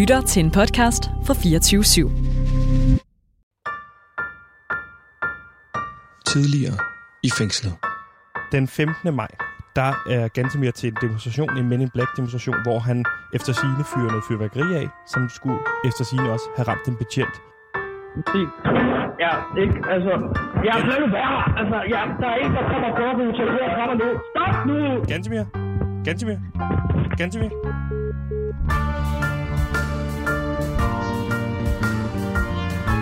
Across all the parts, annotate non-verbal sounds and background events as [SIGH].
lytter til en podcast fra 24 /7. Tidligere i fængslet. Den 15. maj, der er Gantemir til en demonstration, en Men in Black demonstration, hvor han efter sine fyrer noget fyrværkeri af, som skulle efter sine også have ramt en betjent. Ja, ikke? Altså, jeg er blevet værre. Altså, ja, der er en, der kommer på på hotellet fra mig nu. Stop nu! Gantemir? Gantemir? Gantemir?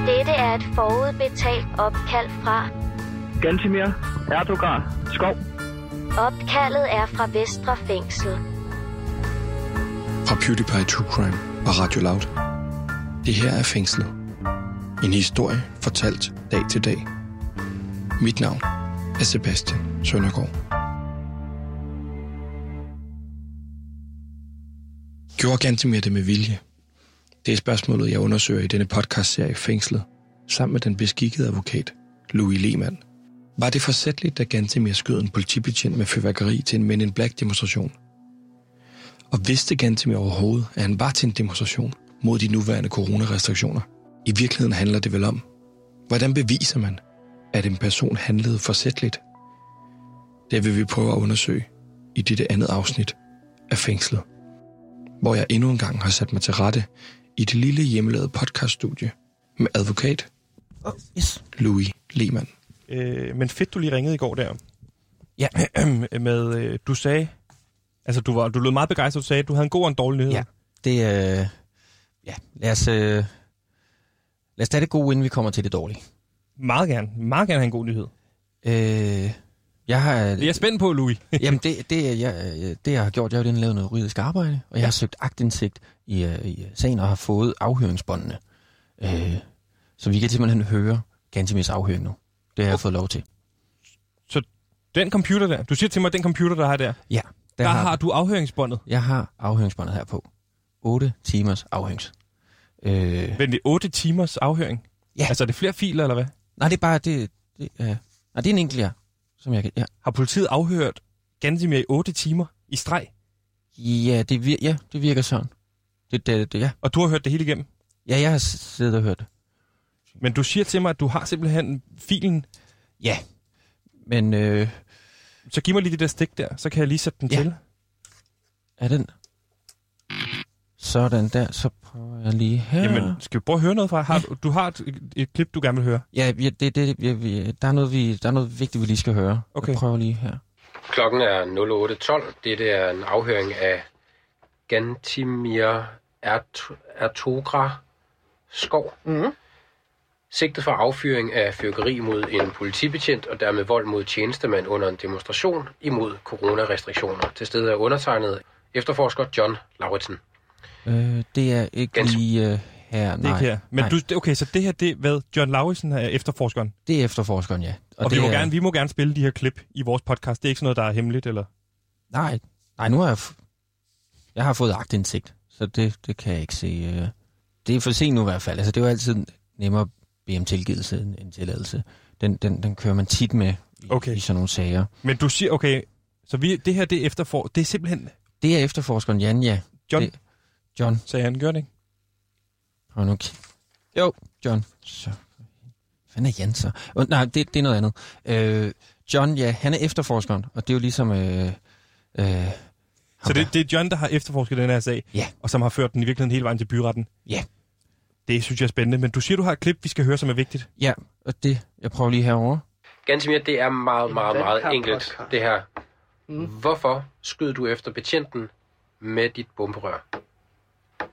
Dette er et forudbetalt opkald fra. Gantimir, Erdogan, Skov. Opkaldet er fra Vestre Fængsel. Fra PewDiePie True Crime og Radio Loud. Det her er fængslet. En historie fortalt dag til dag. Mit navn er Sebastian Søndergaard. Gjorde Gantemir det med vilje? Det er spørgsmålet, jeg undersøger i denne podcastserie Fængslet, sammen med den beskikkede advokat, Louis Lehmann. Var det forsætligt, da Gantemir skød en politibetjent med fyrværkeri til en Men in Black demonstration? Og vidste Gantemir overhovedet, at han var til en demonstration mod de nuværende coronarestriktioner? I virkeligheden handler det vel om, hvordan beviser man, at en person handlede forsætligt? Det vil vi prøve at undersøge i dette andet afsnit af Fængslet, hvor jeg endnu en gang har sat mig til rette i det lille hjemmelavede podcaststudie med advokat Oh, yes. Louis Lehmann. Øh, men fedt, du lige ringede i går der. Ja. [CLEARS THROAT] med, øh, du sagde, altså du, var, du lød meget begejstret, du sagde, at du havde en god og en dårlig nyhed. Ja. Det, øh, ja, lad os, øh, lad os tage det gode, inden vi kommer til det dårlige. Meget gerne. Meget gerne have en god nyhed. Øh, jeg har, Det er jeg spændt på, Louis. [LAUGHS] jamen det, det, jeg, det, jeg har gjort, jeg har jo lavet noget juridisk arbejde, og jeg har søgt agtindsigt i, øh, i sagen og har fået afhøringsbåndene. Øh, så vi kan simpelthen høre Gantemirs afhøring nu. Det har jeg fået lov til. Den computer der, du siger til mig, den computer, der har der, Ja, der, der har du afhøringsbåndet. Jeg har afhøringsbåndet her på. 8 timers afhørings. Øh, Men det er 8 timers afhøring. Ja. Altså er det flere filer, eller hvad? nej, det er bare, det, det, øh, nej, det er en enkelt, ja, som jeg kan, ja. Har politiet afhørt Gansimir i 8 timer i streg? Ja, det, vir- ja, det virker sådan. Det, det, det, ja. Og du har hørt det hele igennem? ja, jeg har siddet og hørt det. Men du siger til mig, at du har simpelthen filen. Ja, men øh, Så giv mig lige det der stik der, så kan jeg lige sætte den Ja. til. er den... Sådan der, så prøver jeg lige her. Jamen, skal vi prøve at høre noget fra? Har, du, du har et, et klip, du gerne vil høre. Ja, ja det, det, ja, vi, der, er noget, vi, der er noget vigtigt, vi lige skal høre. Okay. Jeg prøver lige her. Klokken er 08.12. Dette er en afhøring af Gantimir Ert- Ertogra Skov. Mm. Sigtet for affyring af fyrkeri mod en politibetjent og dermed vold mod tjenestemand under en demonstration imod coronarestriktioner. Til stedet er undertegnet efterforsker John Lauritsen. Øh, det er ikke Ganske- lige øh, her, Det nej. er ikke her. Men nej, du, det- okay, så det her, det er hvad? John Lauritsen er efterforskeren. det er efterforskeren, ja. Og, og det vi, må er, gerne, vi må gerne spille de her klip i vores podcast. Det er ikke sådan noget, der er hemmeligt, eller? Nej, nej, nu har jeg... F- jeg har fået agtindsigt, så det, det kan jeg ikke se. Øh. Det er for sent nu i hvert fald. Altså, det er jo altid nemmere at bede om tilgivelse end en tilladelse. Den, den, den kører man tit med i, Okay. i sådan nogle sager. Men du siger, okay, så vi, det her, det er efterfor... Det er simpelthen... Det er efterforskeren Jan, ja. John, Det, John. sagde han, gør det ikke? Prøv nu. ki- Jo, John. Så. Hvad er Jan så? Oh, nej, det, det er noget andet. Øh, John, ja, han er efterforskeren, og det er jo ligesom... Øh, øh, Så det, det er John, der har efterforsket den her sag, Ja. og som har ført den i virkeligheden hele vejen til byretten. Ja. Det synes jeg er spændende, men du siger, du har et klip, vi skal høre, som er vigtigt. Ja, og det... Jeg prøver lige herover. Gansimir, det er meget, meget, meget enkelt, det her. Hvorfor skød du efter betjenten med dit bomberør?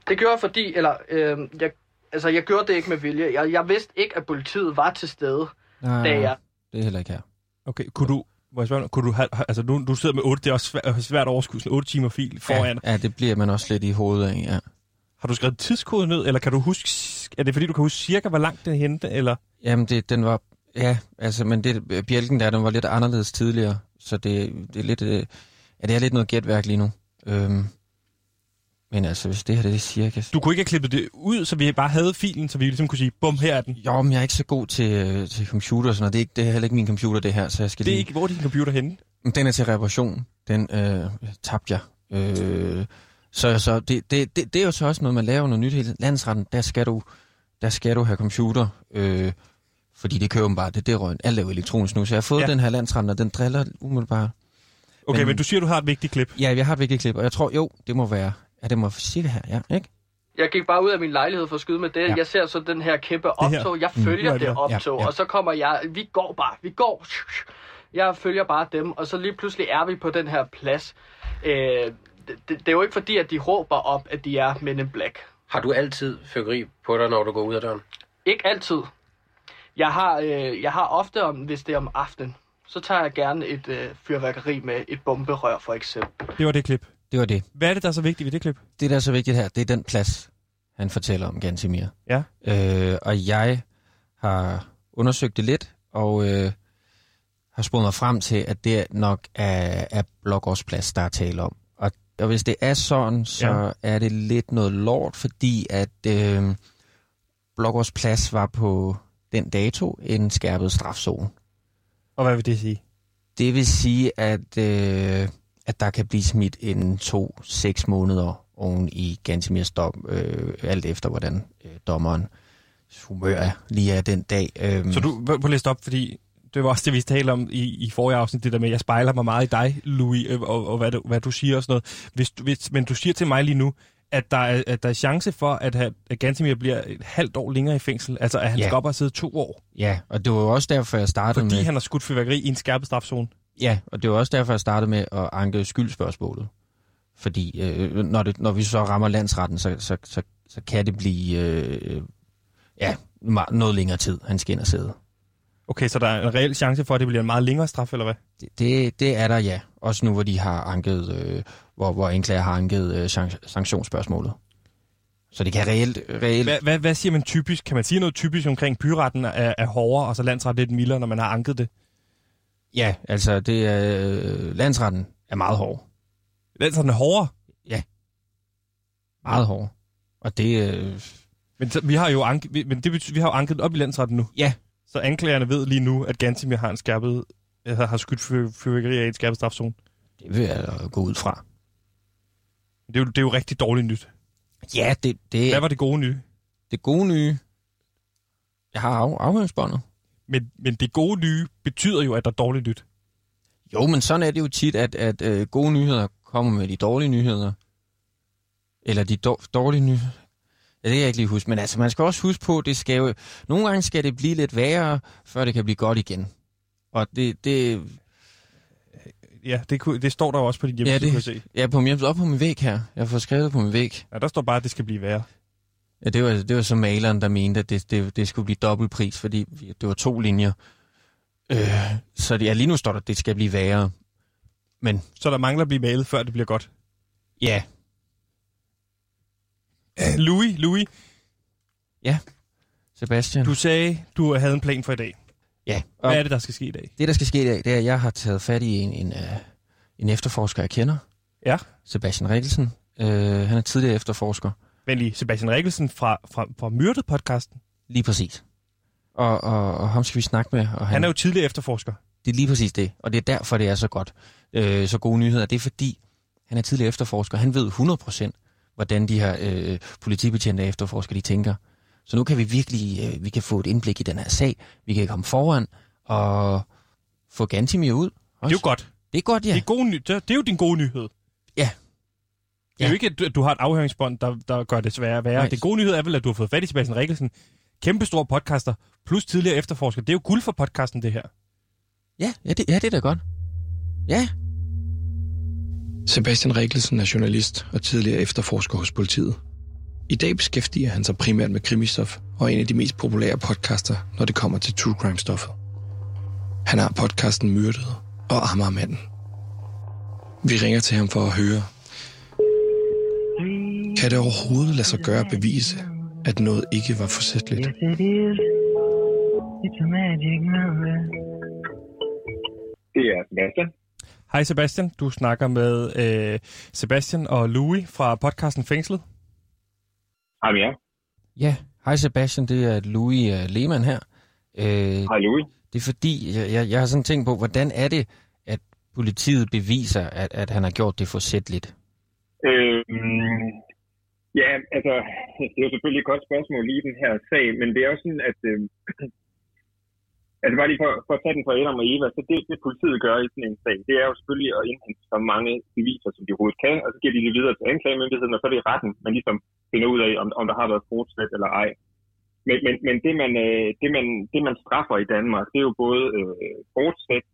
Det gjorde jeg fordi, eller øh, jeg, altså jeg gjorde det ikke med vilje. Jeg, jeg vidste ikke, at politiet var til stede, Nej, da jeg... det er heller ikke her. Okay, kunne du... Må jeg spørge, kunne du have, altså nu, du sidder med 8, det er også svært, svært at overskue sådan 8 timer fil foran. Ja, ja, det bliver man også lidt i hovedet af, ja. Har du skrevet tidskode ned, eller kan du huske, er det fordi, du kan huske cirka, hvor langt det er hente, eller? Jamen, det, den var... Ja, altså, men det, bjælken der, den var lidt anderledes tidligere, så det, det er lidt... Øh, ja, det er lidt noget gætværk lige nu. Øhm, men altså, hvis det her det er cirka... Du kunne ikke have klippet det ud, så vi bare havde filen, så vi ligesom kunne sige, bum, her er den. Jo, men jeg er ikke så god til, øh, til computer og sådan noget. Det er, ikke, det er heller ikke min computer, det her, så jeg skal Det er lige... ikke, hvor er din computer henne? Den er til reparation. Den øh, tabte jeg. Øh, Så, så det, det, det, det er jo så også noget, man laver noget nyt hele. Landsretten, der skal du, der skal du have computer, øh, fordi det kører bare, det, det røg, alt er jo elektronisk nu. Så jeg har fået ja. den her landsretten, og den driller umiddelbart. Okay, men, Men- du siger, du har et vigtigt klip. Ja, jeg har et vigtigt klip, og jeg tror, jo, det må være, ja, det må cirka her, ja, ikke? Jeg gik bare ud af min lejlighed for at skyde med det. Ja. Jeg ser så den her kæmpe Det optog. Jeg Mm. følger er det det her. Ja, optog, ja. og så kommer jeg... Vi går bare. Vi går. Jeg følger bare dem, og så lige pludselig er vi på den her plads. Øh, det, det, det er jo ikke fordi, at de råber op, at de er Men in Black. Har du altid fyrkeri på dig, når du går ud af døren? Ikke altid. Jeg har, øh, jeg har ofte, om, hvis det er om aftenen, så tager jeg gerne et øh, fyrværkeri med et bomberør, for eksempel. Det var det klip. Det var det. Hvad er det, der er så vigtigt ved det klip? Det, der er så vigtigt her, det er den plads, han fortæller om Gansimir. Ja. Øh, og jeg har undersøgt det lidt, og øh, har spurgt mig frem til, at det nok er, er Blågårdsplads, der er tale om. Og, og hvis det er sådan, så ja. er det lidt noget lort, fordi at øh, Blågårdsplads var på den dato en skærpet strafzone. Og hvad vil det sige? Det vil sige, at, øh, at der kan blive smidt en to, seks måneder oven i Gantemirs dom, øh, alt efter hvordan øh, dommeren humør er lige er den dag. Øh, Så du, prøv at læse op, fordi det var også det, vi talte om i, i forrige afsnit, det der med, at jeg spejler mig meget i dig, Louis, øh, og, og hvad, du, hvad du siger og sådan noget. Hvis, hvis, men du siger til mig lige nu, at der er, at der er chance for, at, ha- at Gantemir bliver et halvt år længere i fængsel. Altså, at han Ja. skal op og sidde to år, Ja, og det var jo også derfor, jeg startede fordi med... han har skudt fyrværkeri i en skærpet strafzone. Ja, og det var også derfor, jeg startede med at anke skyldspørgsmålet. Fordi øh, når, det, når vi så rammer landsretten, så, så, så, så kan det blive øh, ja, noget længere tid, han skal ind og sidde. Okay, så der er en reel chance for, at det bliver en meget længere straf, eller hvad? Det, det, det er der, ja. Også nu, hvor de har anket, øh, hvor, hvor anklager har anket øh, sank- sanktionsspørgsmålet. Så det kan reelt... reelt Hvad, hvad, hvad siger man typisk? Kan man sige noget typisk omkring byretten er, er hårdere, og så landsret lidt mildere, når man har anket det? Ja, altså, det er, øh, landsretten er meget hård. Landsretten er hårdere, Meget hård. Og det... Øh, men så, vi har jo anket, vi- men det betyder, vi har jo anket op i landsretten nu. ja, Så anklagerne ved lige nu, at Gantemir har en skærpet, altså, har skudt fyr, fyrværkeri af i en skærpet strafzone. det vil jeg gå ud fra. Det er, jo, det er jo rigtig dårligt nyt. Ja, det, det, Hvad var det gode nye? det gode nye... Jeg har af, afhøringsbåndet. Men, men det gode nye betyder jo, at der er dårligt nyt. Jo, men sådan er det jo tit, at, at øh, gode nyheder kommer med de dårlige nyheder. Eller de dår, dårlige nyheder. Ja, det kan jeg ikke lige huske. Men altså, man skal også huske på, det skal jo... Nogle gange skal det blive lidt værre, før det kan blive godt igen. Og det... det Ja, det, kunne, det står der jo også på din Ja, hjemmeside, det- kan jeg se. ja, på min, op på min væg her. Jeg får skrevet på min væg. Ja, der står bare, at det skal blive værre. Ja, det var, det var så maleren, der mente, at det, det, det skulle blive dobbeltpris, fordi det var to linjer. Øh, så det, ja, lige nu står der, at det skal blive værre. Men Så der mangler at blive malet, før det bliver godt. ja, Louis, Louis, Sebastian. du sagde, du havde en plan for i dag. ja, og Hvad er det, der skal ske i dag? det, der skal ske i dag, det er, at jeg har taget fat i en, en, uh, en efterforsker, jeg kender. Ja. Sebastian Rikkelsen. Uh, han er tidligere efterforsker. Men lige Sebastian Rikkelsen fra, fra, fra Myrdet-podcasten. Lige præcis. Og, og, og ham skal vi snakke med. Og han, Han er jo tidligere efterforsker. Det er lige præcis det, og det er derfor, det er så godt. Øh, så gode nyheder. Det er fordi, han er tidligere efterforsker. Han ved 100% hvordan de her øh, politibetjente og efterforskere, de tænker. Så nu kan vi virkelig øh, vi kan få et indblik i den her sag. Vi kan komme foran og få Gantimir ud. Det er jo godt. Det er godt, ja. Det, er gode ny- det er jo din gode nyhed. Ja. Det er Ja. jo ikke, at du, at du har et afhøringsbånd, der, der gør det sværere værre. Nej. Det gode nyhed er vel, at du har fået fat i Sebastian Rikkelsen. Kæmpe stor podcaster, plus tidligere efterforsker. Det er jo guld for podcasten, det her. Ja, ja, det, ja, det er da godt. Ja, Sebastian Rikkelsen er journalist og tidligere efterforsker hos politiet. I dag beskæftiger han sig primært med krimistof og er en af de mest populære podcaster, når det kommer til true crime-stoffet. Han har podcasten Myrdet og Amagermanden. Vi ringer til ham for at høre, kan det overhovedet lade sig gøre at bevise, at noget ikke var forsætteligt? Yes, it is. It's a magic number. Det er Sebastian. Hej Sebastian, du snakker med øh, Sebastian og Louis fra podcasten Fængslet. Hej jer. ja. Hej Sebastian, det er Louis uh, Lehmann her. Øh, Hej Louis. Det er fordi, jeg, jeg, jeg har sådan tænkt på, hvordan er det, at politiet beviser, at, at han har gjort det forsætteligt? Øhm, ja, altså, det er jo selvfølgelig et godt spørgsmål lige i den her sag, men det er jo sådan, at... Øh, [CLEARS THROAT] altså bare lige for, for at tage den fra Adam og Eva, så det, det politiet gør i sådan en sag, det er jo selvfølgelig at indhente så mange beviser, som de overhovedet kan, og så giver de det videre til anklagemyndigheden, og så er det retten, man ligesom finder ud af, om, om der har været fortsat eller ej. Men, men, men det, man, øh, det, man, det, man straffer i Danmark, det er jo både øh, fortsat,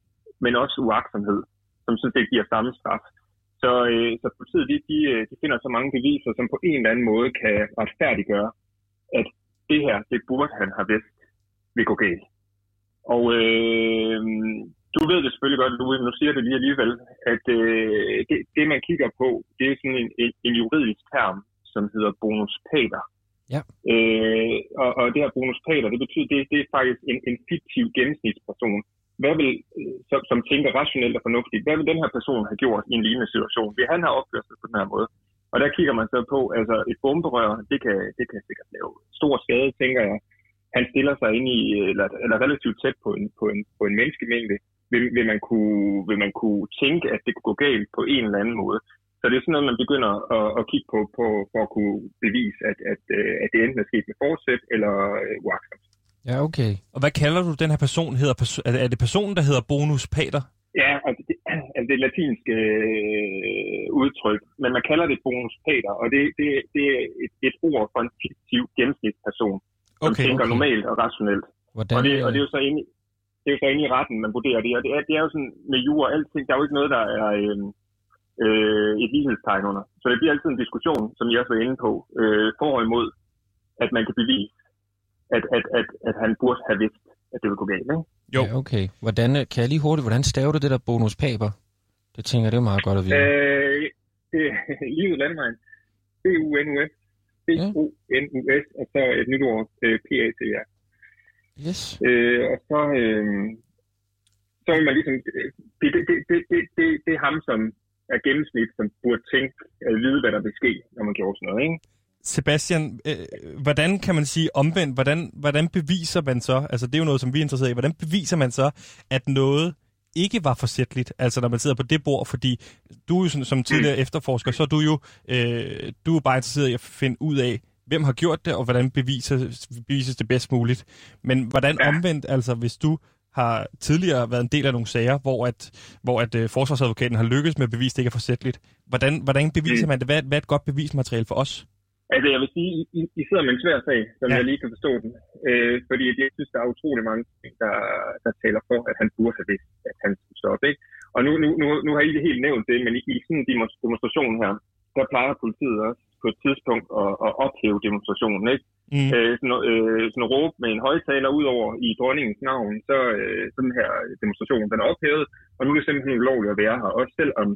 men også uaksomhed, som sådan set giver samme straf. Så, øh, så politiet de, de, øh, de finder så mange beviser, som på en eller anden måde kan retfærdiggøre, at det her, det burde han have vidst vil gå galt. Og øh, du ved det selvfølgelig godt, Louis, men nu siger det lige alligevel, at øh, det, det, man kigger på, det er sådan en, en, en juridisk term, som hedder bonus pater. Ja. Øh, og, og det her bonus pater, det betyder, det, det er faktisk en, en fiktiv gennemsnitsperson. Hvad vil, øh, som, som tænker rationelt og fornuftigt, hvad vil den her person have gjort i en lignende situation? hvis han har opført sig på den her måde? Og der kigger man så på, altså et bomberør, det kan, det kan sikkert lave stor skade, tænker jeg. Han stiller sig ind i, øh, eller, eller relativt tæt på en, på en, på en menneskemængde. Vil, vil, man kunne, vil man kunne tænke, at det kunne gå galt på en eller anden måde? Så det er sådan noget, man begynder at, at kigge på, på for at kunne bevise, at, at, øh, at det enten er sket med forsæt eller uagtsomt. Ja, okay. Og hvad kalder du den her person? Hedder perso- er det personen, der hedder bonus pater? Ja, altså det, [CLEARS THROAT] altså det er et latinsk øh, udtryk, men man kalder det bonus pater, og det, det, det er et, et ord for en fiktiv gennemsnitsperson, som Okay, tænker okay. normalt og rationelt. Hvordan, og, det, og øh, det er jo så inde, det er jo så inde i retten, man vurderer det, og det er, det er jo sådan med jura og alting, der er jo ikke noget, der er øh, øh, et lighedstegn under. Så det bliver altid en diskussion, som jeg også var inde på, øh, for og imod, at man kan bevise, at, at, at, at han burde have vidst, at det ville gå galt, ikke? Jo. Ja, okay. Hvordan, øh, kan jeg lige hurtigt, hvordan staver du det der bonus paper? Det tænker jeg, det er meget godt at vide. Øh, [LAUGHS] det er livet landvejen. B-U-N-U-S. B-O-N-U-S. Og så et nyt ord. øh, P-A-T-R. Yes. Øh, og så, øh, så vil man ligesom... øh, Det, det, det, det, det, det, det er ham, som er gennemsnit, som burde tænke at vide, hvad der vil ske, når man gjorde sådan noget, ikke? Sebastian, øh, hvordan kan man sige omvendt, hvordan, hvordan beviser man så, altså det er jo noget, som vi er interesseret i, hvordan beviser man så, at noget ikke var forsætligt, altså når man sidder på det bord, fordi du er jo sådan, som tidligere efterforsker, så er du jo øh, du er bare interesseret i at finde ud af, hvem har gjort det, og hvordan bevises, bevises det bedst muligt. Men hvordan ja. omvendt, altså hvis du har tidligere været en del af nogle sager, hvor at, hvor at øh, forsvarsadvokaten har lykkes med at bevise, det ikke er forsætligt. Hvordan, hvordan beviser Mm. man det? Hvad, hvad er et godt bevismateriale for os? Altså, jeg vil sige, I, I, sidder med en svær sag, som Ja. jeg lige kan forstå den. Øh, fordi jeg synes, der er utrolig mange ting, der, der taler for, at han burde have vidst, at han skulle stoppe. Ikke? Og nu, nu, nu, nu har I det helt nævnt det, men i, i sådan en demonstration her, der plejer politiet også på et tidspunkt at, at ophæve demonstrationen. Ikke? Mm. Øh, sådan, øh, sådan at råbe med en højtaler ud over i dronningens navn, så øh, sådan her demonstration, den er ophævet, og nu er det simpelthen ulovligt at være her, også selvom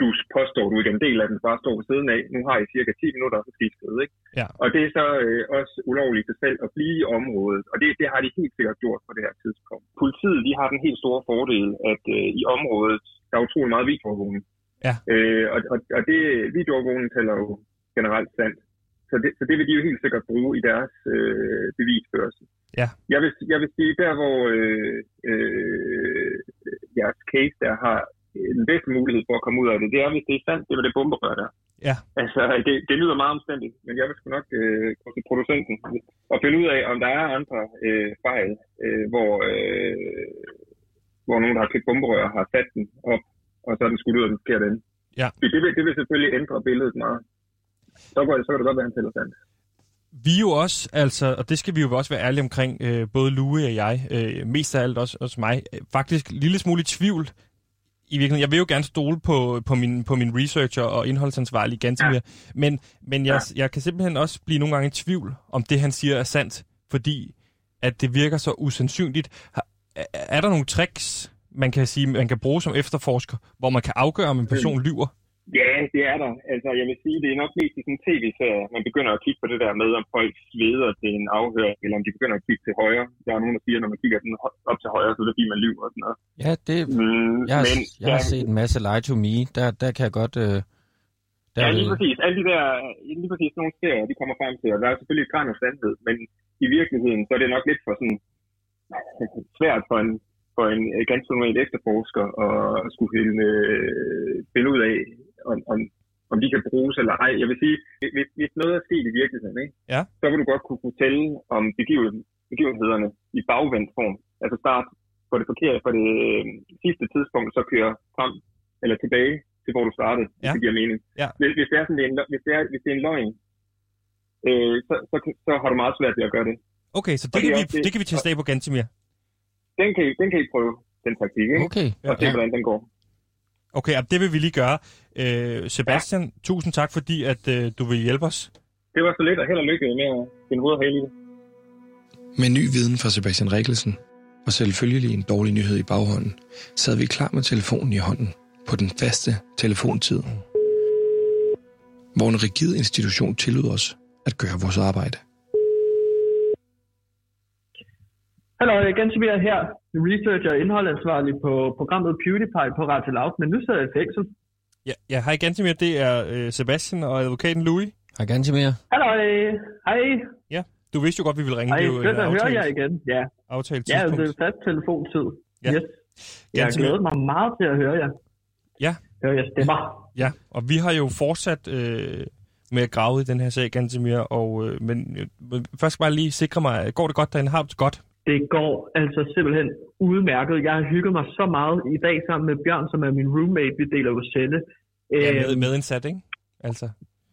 du påstår, du ikke er en del af den, bare står ved siden af. Nu har I cirka 10 minutter, så skal I skride, ikke? Ja. Og det er så øh, også ulovligt til selv at blive i området, og det, det har de helt sikkert gjort på det her tidspunkt. Politiet, de har den helt store fordel, at øh, i området, der er utrolig meget videoovervågning. Ja. Øh, og, og, og det, videoovervågning tæller jo generelt sandt. Så det, så det vil de jo helt sikkert bruge i deres øh, bevisførelse. Ja. Jeg vil, jeg vil sige, der hvor øh, øh, jeres case der har den bedste mulighed for at komme ud af det, det er, hvis det er sandt, det var det bomberør der. Ja. Altså, det, det lyder meget omstændigt, men jeg vil sgu nok øh, gå til producenten og finde ud af, om der er andre øh, fejl, øh, hvor, øh, hvor nogen, der har købt bomberør, har sat den op, og så er den skudt ud af den forkerte ende. Ja. Det, det, vil, det vil selvfølgelig ændre billedet meget. Så, går det, så kan det godt være, at han tæller sandt. Vi jo også, altså, og det skal vi jo også være ærlige omkring, øh, både Louis og jeg, øh, mest af alt også, også mig, øh, faktisk en lille smule i tvivl i virkeligheden. Jeg vil jo gerne stole på, på, min, på min researcher og indholdsansvarlig Gantemir, ja. men, men jeg, jeg kan simpelthen også blive nogle gange i tvivl, om det han siger er sandt, fordi at det virker så usandsynligt. Er, er der nogle tricks, man kan sige, man kan bruge som efterforsker, hvor man kan afgøre, om en person lyver? Ja, det er der. Altså, jeg vil sige, det er nok mest i sådan en tv-serie, man begynder at kigge på det der med, om folk sveder til en afhøring, eller om de begynder at kigge til højre. Der er nogen, der siger, når man kigger sådan op til højre, så er det fordi, man lyver og sådan noget. Ja, det, Mm, jeg, har, men, jeg har set en masse Lie to Me. Der, der kan jeg godt... Øh, der, Ja, lige præcis. Alle de der, lige præcis nogle serier, de kommer frem til, og der er selvfølgelig et græn af sandhed, men i virkeligheden, så er det nok lidt for sådan svært for en, for en ganske normal efterforsker at skulle finde, øh, finde ud af, om, om om de kan bruges eller ej. Jeg vil sige, hvis, hvis noget er sket i virkeligheden, ikke? Ja. så vil du godt kunne fortælle om begiven- begivenhederne i bagvendt form. Altså start på det forkerte, på det øh, sidste tidspunkt, så køre frem eller tilbage til, hvor du startede, ja. Ja. hvis det giver mening. Ja. Hvis, hvis, det er sådan, det er en, hvis, det er, hvis det er en løgn, øh, så, så, så har du meget svært ved at gøre det. Okay, så det, det kan er vi, det- det kan vi teste af på Gantimir. Den kan, I, den kan I prøve, den taktik, ikke? Okay. Og se, hvordan den går. Okay, og det vil vi lige gøre. Øh, Sebastian, ja. tusind tak, fordi at øh, du vil hjælpe os. Det var så lidt, og held og lykke med at finde hoved og hale i det. Med ny viden fra Sebastian Rikkelsen, og selvfølgelig en dårlig nyhed i baghånden, sad vi klar med telefonen i hånden på den faste telefontid. Hvor en rigid institution tillod os at gøre vores arbejde. Hallo, Gansimir her. Researcher og indholdansvarlig på programmet PewDiePie på Radio Loud, men nu sidder jeg i fængsel. Ja, ja hej Gantimir, det er øh, Sebastian og advokaten Louis. Hej Gantimir. Hallo, hej. Ja, du vidste jo godt, vi ville ringe. Hej, det er jo øh, at høre aftalt, jer igen. Ja, aftalt ja det er fast telefontid. Ja. Yes. Jeg har Gansimir. glædet mig meget til at høre jer. Ja. Høre jer stemmer. Ja, og vi har jo fortsat øh, med at grave i den her sag, Gantimir, og, øh, men øh, først skal jeg bare lige sikre mig, går det godt derinde? Har du det godt? Det går altså simpelthen udmærket. Jeg har hygget mig så meget i dag sammen med Bjørn, som er min roommate. Vi deler jo celle. Ja, Øhm, med, medindsat, ikke? Altså.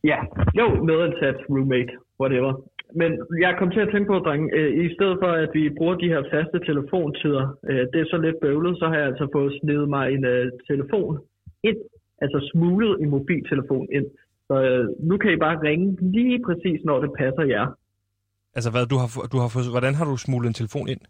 Ja, jo, medansat roommate, whatever. Men jeg kom til at tænke på, drenge, øh, i stedet for at vi bruger de her faste telefontider, øh, det er så lidt bøvlet, så har jeg altså fået snedet mig en øh, telefon ind, altså smuglet en mobiltelefon ind. Så øh, nu kan I bare ringe lige præcis, når det passer jer. Altså, hvad, du har, du har fået, hvordan har du smuglet en telefon ind?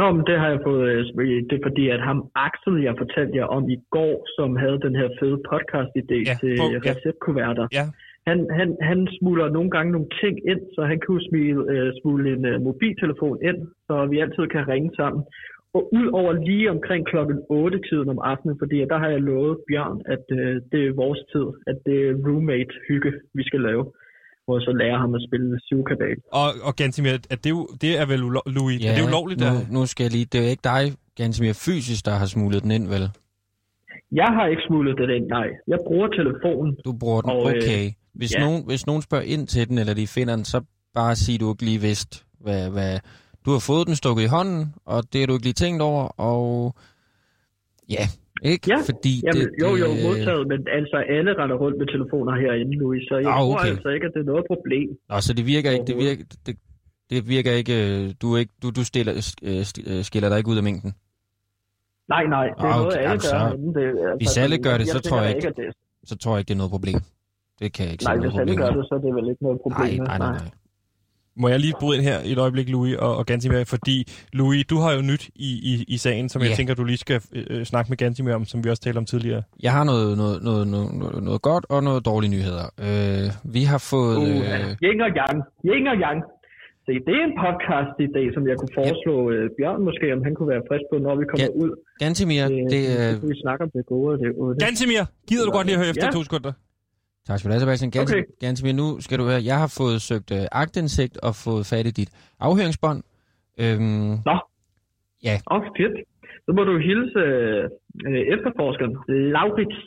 Nå, men det har jeg fået, øh, det er fordi, at ham Axel, jeg fortalte jer om i går, som havde den her fede podcast-idé Ja, til ja. receptkuverter. Ja. Han, han, han smuler nogle gange nogle ting ind, så han kan jo smile, øh, smule en øh, mobiltelefon ind, så vi altid kan ringe sammen. Og ud over lige omkring klokken 8-tiden om aftenen, fordi der har jeg lovet Bjørn, at øh, det er vores tid, at det er roommate-hygge, vi skal lave. Hvor jeg så lærer ham at spille syvkabal. Og, og Gantimir, at det, er jo, det er vel ulo- Louis, ja, er det ulovligt? nu, at- nu skal jeg lige... Det er jo ikke dig, Gansimir, fysisk, der har smuglet den ind, vel? Jeg har ikke smuglet det ind, nej. Jeg bruger telefonen. Du bruger den, Og, øh, okay. Hvis, ja. nogen, hvis nogen spørger ind til den, eller de finder den, så bare sig, du ikke lige vidst, hvad, hvad... Du har fået den stukket i hånden, og det har du ikke lige tænkt over, og... Ja, ikke? Ja, Fordi Jamen, det, jo, jo, modtaget, men altså alle render rundt med telefoner herinde, Louis, så jeg Ah, tror okay. altså ikke, at det er noget problem. Nå, så det virker ikke, det virker, det, det virker ikke, øh, du, ikke, du, du stiller, øh, øh, skiller dig ikke ud af mængden. Nej, nej, det er Ah, noget, okay, alle altså, gør herinde. Det, altså, hvis alle gør det, så tænker tror jeg ikke- det, Så tror jeg ikke, det er noget problem. Det kan jeg ikke Nej, se noget hvis alle gør det, så er det vel ikke noget problem. Nej, nej, nej, nej. Må jeg lige bryde ind her i et øjeblik, Louis og, og Gantimir, fordi Louis, du har jo nyt i, i, i sagen, som Ja. jeg tænker, du lige skal øh, snakke med Gantimir om, som vi også talte om tidligere. Jeg har noget, noget, noget, noget, noget, godt og noget dårlige nyheder. Øh, vi har fået... Uh, Øh, Yin og Yang. Yin og Yang. Se, det er en podcast i dag, som jeg kunne foreslå øh, Bjørn måske, om han kunne være frisk på, når vi kommer Ja, ud. Gantimir, Øh, det er... kunne vi snakke om det gode og det onde. Gantimir, gider du godt lige at høre efter Ja. to sekunder? Tak skal du have, Sebastian. Gansimir, okay. Gansimir, nu skal du høre, jeg har fået søgt øh, agtindsigt og fået fat i dit afhøringsbånd. Øhm, Nå. Ja. Åh, oh, fedt. Så må du hilse øh, efterforskeren, Laurits.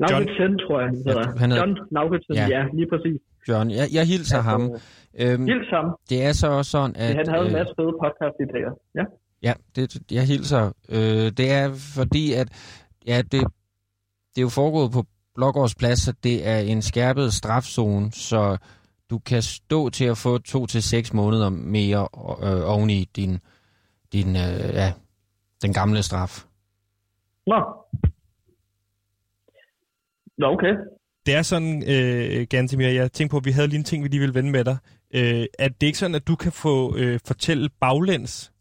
Lauritsen, tror jeg, han hedder. Ja, han hedder- John Lauritsen, Ja. ja. ja, lige præcis. John, jeg, jeg hilser Altså, ham. Øhm, Hils ham. det er så også sådan, at... Han havde en øh, masse fede podcast-idéer. Ja. Ja, det, jeg hilser. Øh, det er fordi, at ja, det, det er jo foregået på Blågårds så det er en skærpet strafzone, så du kan stå til at få to til seks måneder mere øh, oven i din, din øh, ja, den gamle straf. Nå. Nå, okay. Det er sådan, øh, Gantimir, jeg tænkte på, at vi havde lige en ting, vi lige ville vende med dig. Øh, at det ikke sådan, at du kan få øh, fortælle baglæns,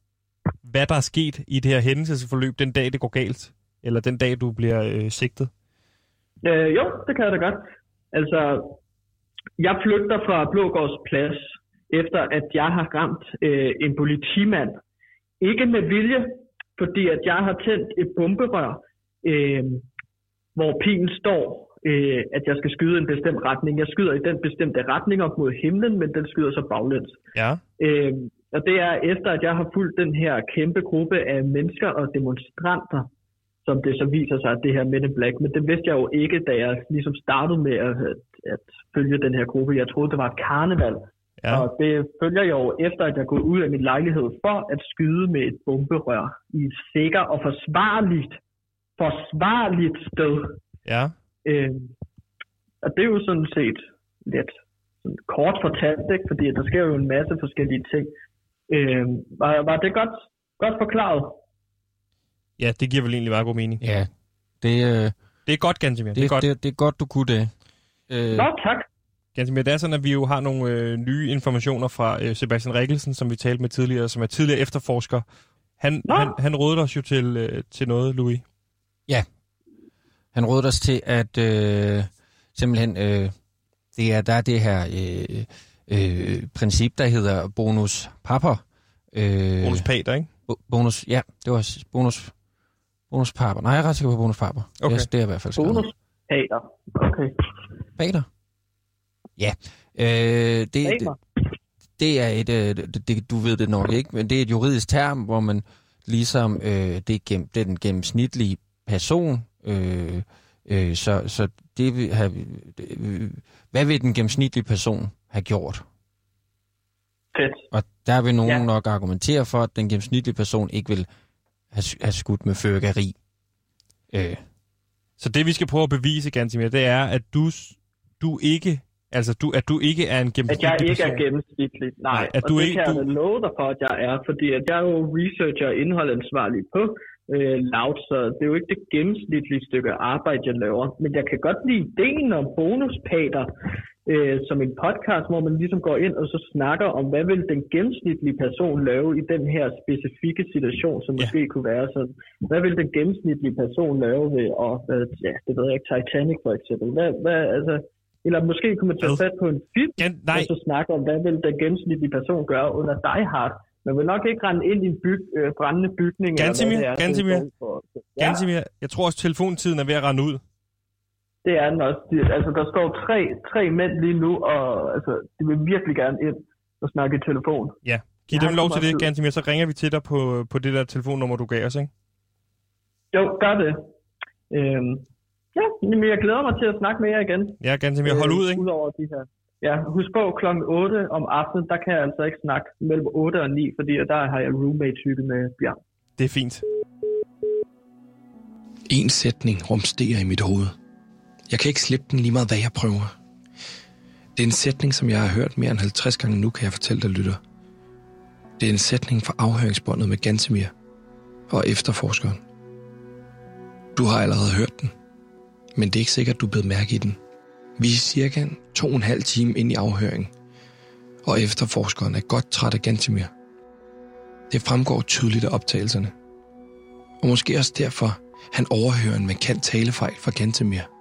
hvad der er sket i det her hændelsesforløb den dag, det går galt? Eller den dag, du bliver øh, sigtet? Øh, jo, det kan jeg da godt. Altså, jeg flygter fra Blågårds plads, efter at jeg har ramt øh, en politimand. Ikke med vilje, fordi at jeg har tændt et bomberør, øh, hvor pilen står, øh, at jeg skal skyde en bestemt retning. Jeg skyder i den bestemte retning op mod himlen, men den skyder så baglæns. Ja. Øh, og det er efter, at jeg har fulgt den her kæmpe gruppe af mennesker og demonstranter, som det så viser sig, at det her Men in Black. Men det vidste jeg jo ikke, da jeg ligesom startede med at, at, følge den her gruppe. Jeg troede, det var et karneval. Ja. Og det følger jeg jo efter, at jeg går ud af min lejlighed for at skyde med et bomberør i et sikker og forsvarligt, forsvarligt sted. Ja. Øh, og det er jo sådan set lidt sådan kort fortalt, ikke? fordi der sker jo en masse forskellige ting. Øh, var, var det godt, godt forklaret? Ja, det giver vel egentlig meget god mening. Ja, det, øh, Det er godt, Gansimir. Det, det, det er godt. det, det er godt, du kunne det. Øh, Nå, tak. Gansimir, det er sådan, at vi jo har nogle øh, nye informationer fra øh, Sebastian Rikkelsen, som vi talte med tidligere, som er tidligere efterforsker. Han, Nå. han, han rådede os jo til, øh, til noget, Louis. Han rådede os til, at øh, simpelthen, øh, det er, der er det her øh, øh, princip, der hedder bonus papper. Øh, Bonus Pater, ikke? bo- bonus, ja, det var bonus, bonus papper. Nej, jeg er ret sikker på bonus papper. Okay. Yes, det er i hvert fald skrevet. Bonus. Hater. Okay. Pater? Ja. Øh, det, det, det er et, øh, det, det, du ved det nok ikke, men det er et juridisk term, hvor man ligesom, øh, det, er gennem, det er den gennemsnitlige person, øh, øh, så, så det vil have, øh, hvad vil den gennemsnitlige person have gjort? Fedt. Og der vil nogen ja. nok argumentere for, at den gennemsnitlige person ikke vil have, have skudt med fyrkeri. Øh, Så det, vi skal prøve at bevise, Gansimir, det er, at du, du ikke, altså du, at du ikke er en At jeg gennemsnitlig ikke er person. gennemsnitlig. Nej, Nej, at og du det ikke- kan jeg du- da love dig for, at jeg er, fordi at jeg er jo researcher og indholdansvarlig på øh, Loud, så det er jo ikke det gennemsnitlige stykke arbejde, jeg laver. Men jeg kan godt lide ideen om bonuspater øh, som en podcast, hvor man ligesom går ind og så snakker om, hvad vil den gennemsnitlige person lave i den her specifikke situation, som Ja. måske kunne være sådan. Hvad vil den gennemsnitlige person lave ved, og hvad, ja, det ved jeg ikke, Titanic for eksempel. Hvad, hvad, altså, eller måske kunne man tage fat på en film, Gan- nej, og så snakke om, hvad vil den gennemsnitlige person gøre under Die Hard. Man vil nok ikke rende ind i en byg, øh, brændende bygning. Gansimir, Gansimir, Ja, Gansimir, jeg tror også, telefontiden er ved at rende ud. det er den også. Det- Altså, der står tre, tre mænd lige nu, og altså, de vil virkelig gerne ind og snakke i telefon. Ja, giv Jeg dem lov til det. Gansimir, så ringer vi til dig på, på det der telefonnummer, du gav os, ikke? Jo, gør det. Øhm, ja, men jeg glæder mig til at snakke med jer igen. Ja, Gansimir, hold ud, ikke? Udover de her. Ja, husk på, klokken 8 om aftenen, der kan jeg altså ikke snakke mellem 8 og 9, fordi der har jeg roommate-type med Bjørn. Det er fint. En sætning rumsterer i mit hoved. Jeg kan ikke slippe den lige meget, hvad jeg prøver. Det er en sætning, som jeg har hørt mere end 50 gange nu, kan jeg fortælle dig, lytter. Det er en sætning fra afhøringsbåndet med Gantemir og efterforskeren. Du har allerede hørt den, men det er ikke sikkert, du er blevet mærke i den. Vi er cirka to og en halv time ind i afhøringen, og efterforskeren er godt træt af Gantemir. Det fremgår tydeligt af optagelserne. Og måske også derfor, han overhører en markant talefejl fra Gantemir.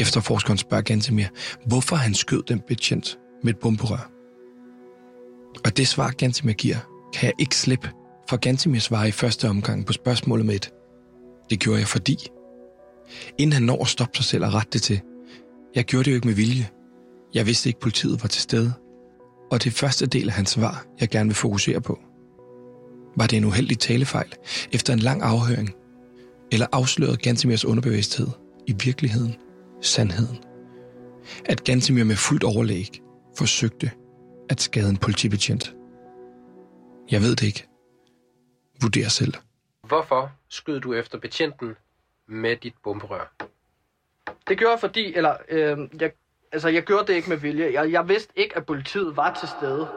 Efterforskeren spørger Gantemir, hvorfor han skød den betjent med et bomberør. Og det svar, Gantemir giver, kan jeg ikke slippe, for Gantemir svarer i første omgang på spørgsmålet med et. Det gjorde jeg fordi. Inden han når at stoppe sig selv og rette det til. Jeg gjorde det jo ikke med vilje. Jeg vidste ikke, politiet var til stede. Og det første del af hans svar, jeg gerne vil fokusere på. Var det en uheldig talefejl efter en lang afhøring? Eller afslørede Gantemirs underbevidsthed i virkeligheden sandheden? At Gantemir med fuldt overlæg forsøgte at skade en politibetjent. Jeg ved det ikke. Vurder selv. Hvorfor skød du efter betjenten med dit bomberør? Det gjorde jeg fordi, eller øh, jeg, altså jeg gjorde det ikke med vilje. Jeg, jeg vidste ikke, at politiet var til stede.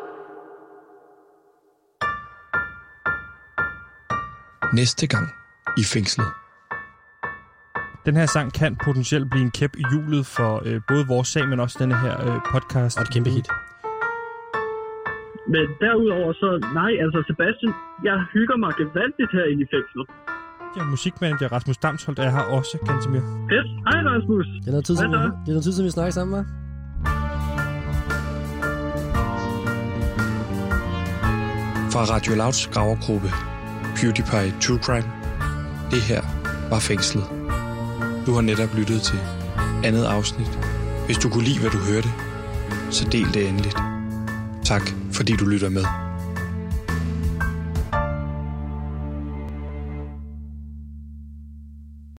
Næste gang i fængslet. Den her sang kan potentielt blive en kæp i hjulet for øh, både vores sag, men også denne her øh, podcast. Og et kæmpe hit. Men derudover så, nej, altså Sebastian, jeg hygger mig gevaldigt her i fængslet. Ja, musikmanager Rasmus Damsholdt er her også, Gantemir. Fedt. Hej Rasmus. Det er noget tid, siden, vi, det er noget tid, siden vi snakker sammen, hva'? Fra Radio Louds gravergruppe PewDiePie True Crime. Det her var fængslet. Du har netop lyttet til andet afsnit. Hvis du kunne lide, hvad du hørte, så del det endeligt. Tak, fordi du lytter med.